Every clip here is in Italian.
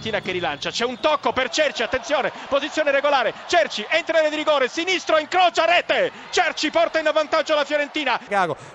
Fiorentina che rilancia. C'è un tocco per Cerci, attenzione, posizione regolare. Cerci entra nelle di rigore, sinistro incrocia rete. Cerci porta in avvantaggio la Fiorentina.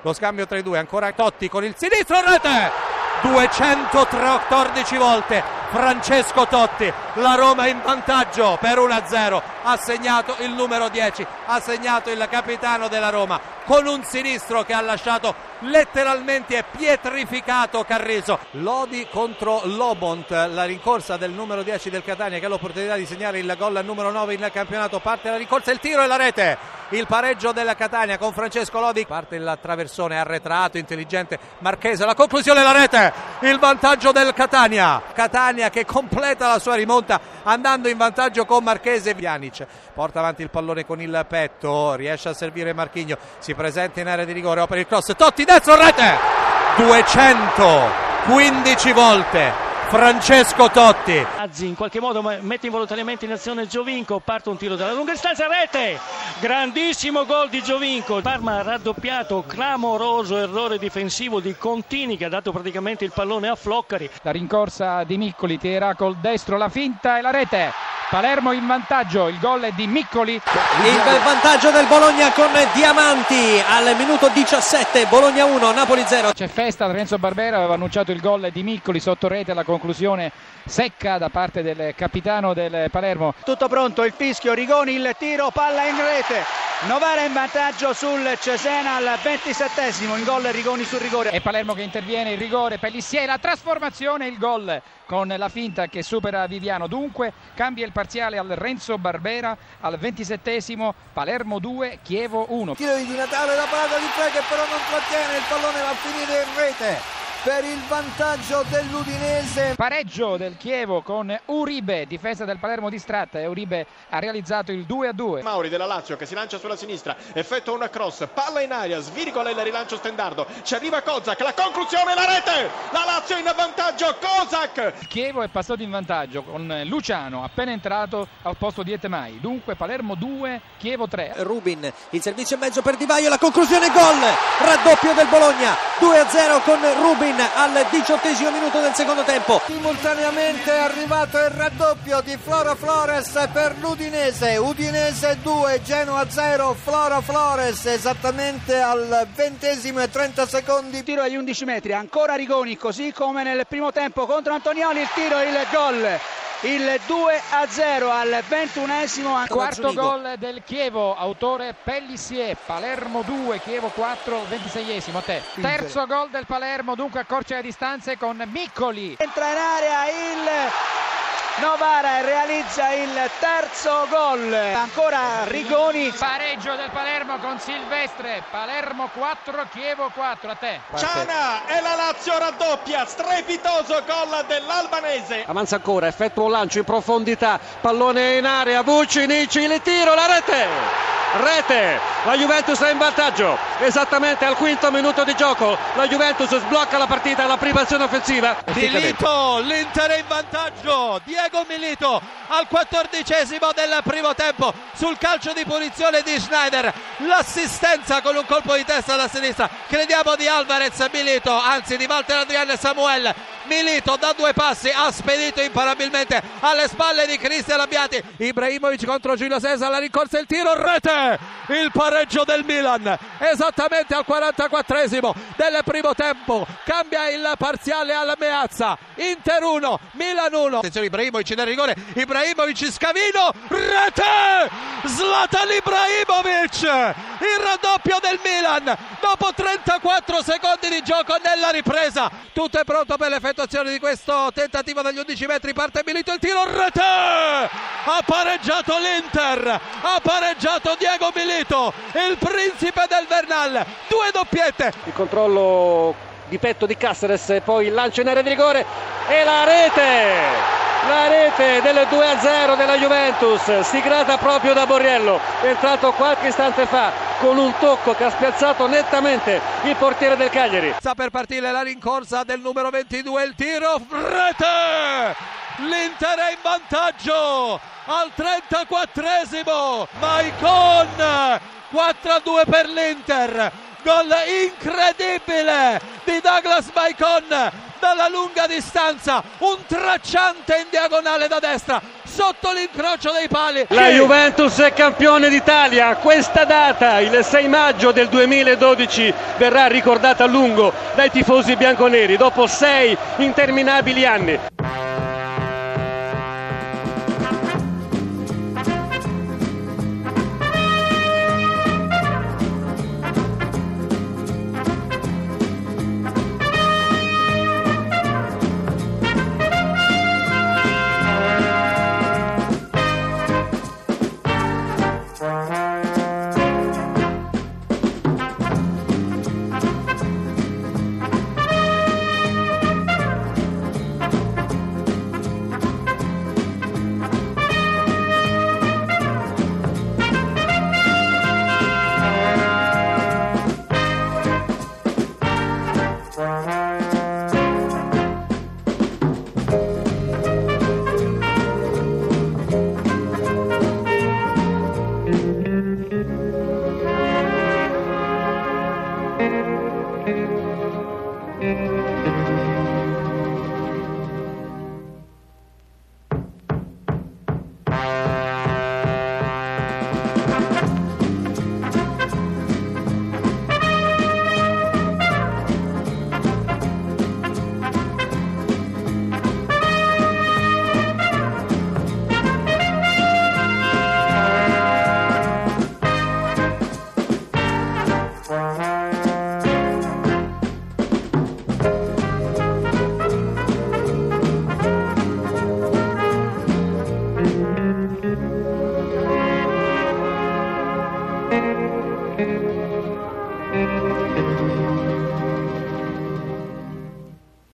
Lo scambio tra i due, ancora Totti con il sinistro rete. 214 volte Francesco Totti, la Roma in vantaggio per 1-0, ha segnato il numero 10, ha segnato il capitano della Roma con un sinistro che ha lasciato letteralmente pietrificato Carrizo. Lodi contro Lobont, la rincorsa del numero 10 del Catania che ha l'opportunità di segnare il gol al numero 9 in campionato, parte la rincorsa, il tiro e la rete. Il pareggio della Catania con Francesco Lodi, parte il traversone arretrato, intelligente Marchese, la conclusione la rete, il vantaggio del Catania. Catania che completa la sua rimonta andando in vantaggio con Marchese Vianic. Porta avanti il pallone con il petto, riesce a servire Marchigno, si presenta in area di rigore, opera il cross, Totti destro rete 215 volte. Francesco Totti. Azzi in qualche modo mette involontariamente in azione Giovinco parte un tiro dalla lunga distanza rete! Grandissimo gol di Giovinco. Parma raddoppiato clamoroso errore difensivo di Contini che ha dato praticamente il pallone a Floccari. La rincorsa di Miccoli tira col destro la finta e la rete Palermo in vantaggio, il gol è di Miccoli. Il vantaggio del Bologna con Diamanti al minuto 17, Bologna 1, Napoli 0. C'è festa, Lorenzo Barbera aveva annunciato il gol di Miccoli sotto rete alla conclusione secca da parte del capitano del Palermo. Tutto pronto, il fischio, Rigoni, il tiro, palla in rete. Novara in vantaggio sul Cesena al 27 in gol Rigoni sul rigore. E Palermo che interviene, il rigore, Pellissier, la trasformazione, il gol con la finta che supera Viviano. Dunque cambia il parziale al Renzo Barbera al 27 Palermo 2, Chievo 1. Tiro di Natale, la parata di Tre che però non trattiene, il pallone va a finire in rete per il vantaggio dell'Udinese. Pareggio del Chievo con Uribe, difesa del Palermo distratta e Uribe ha realizzato il 2 a 2. Mauri della Lazio che si lancia sulla sinistra, effettua una cross, palla in aria, svirgola il rilancio stendardo, ci arriva Kozak, la conclusione, la rete! La Lazio in vantaggio, Kozak! Chievo è passato in vantaggio con Luciano appena entrato al posto di Etemai. Dunque Palermo 2, Chievo 3. Rubin, il servizio in mezzo per Di Vaio, la conclusione gol! Raddoppio del Bologna, 2 a 0 con Rubin al diciottesimo minuto del secondo tempo. Simultaneamente è arrivato il raddoppio di Flora Flores per l'Udinese. Udinese 2, Genoa 0, Flora Flores esattamente al ventesimo e 30 secondi. Tiro agli 11 metri, ancora Rigoni, così come nel primo tempo contro Antonioli, il tiro e il gol il 2 a 0 al ventunesimo quarto gol del Chievo autore Pellissier Palermo 2 Chievo 4 ventiseiesimo a te terzo gol del Palermo dunque accorcia le distanze con Miccoli. Entra in area il Novara realizza il terzo gol. Ancora Rigoni. Pareggio del Palermo con Silvestre. Palermo 4, Chievo 4. A te. Ciana e la Lazio raddoppia. Strepitoso gol dell'albanese. Avanza ancora, effettua un lancio in profondità. Pallone in area. Vucinici, il tiro, la rete rete, la Juventus è in vantaggio, esattamente al quinto minuto di gioco, la Juventus sblocca la partita alla prima azione offensiva. Milito, l'Inter è in vantaggio, Diego Milito al quattordicesimo del primo tempo sul calcio di punizione di Schneider, l'assistenza con un colpo di testa alla sinistra, crediamo di Alvarez Milito, anzi di Walter Adriano Samuel, Milito da due passi ha spedito imparabilmente alle spalle di Cristian Abbiati, Ibrahimovic contro Giulio Cesar, la rincorsa il tiro, rete! il pareggio del Milan esattamente al 44esimo del primo tempo. Cambia il parziale alla Meazza. Inter 1 Milan 1 attenzione Ibrahimovic nel rigore. Ibrahimovic scavino rete Zlatan Ibrahimovic il raddoppio del Milan. Dopo 34 secondi di gioco nella ripresa tutto è pronto per l'effettuazione di questo tentativo dagli 11 metri. Parte Milito il tiro rete! Ha pareggiato l'Inter ha pareggiato Diego Milito il principe del Vernal. Due doppiette. Il controllo di petto di Caceres poi il lancio in area di rigore e la rete la rete del 2-0 della Juventus siglata proprio da Borriello. Entrato qualche istante fa con un tocco che ha spiazzato nettamente il portiere del Cagliari. Sta per partire la rincorsa del numero 22 il tiro rete! l'Inter è in vantaggio al 34esimo Maicon 4-2 per l'Inter gol incredibile di Douglas Maicon dalla lunga distanza, un tracciante in diagonale da destra sotto l'incrocio dei pali. La Juventus è campione d'Italia, questa data, il 6 maggio del 2012, verrà ricordata a lungo dai tifosi bianconeri dopo sei interminabili anni.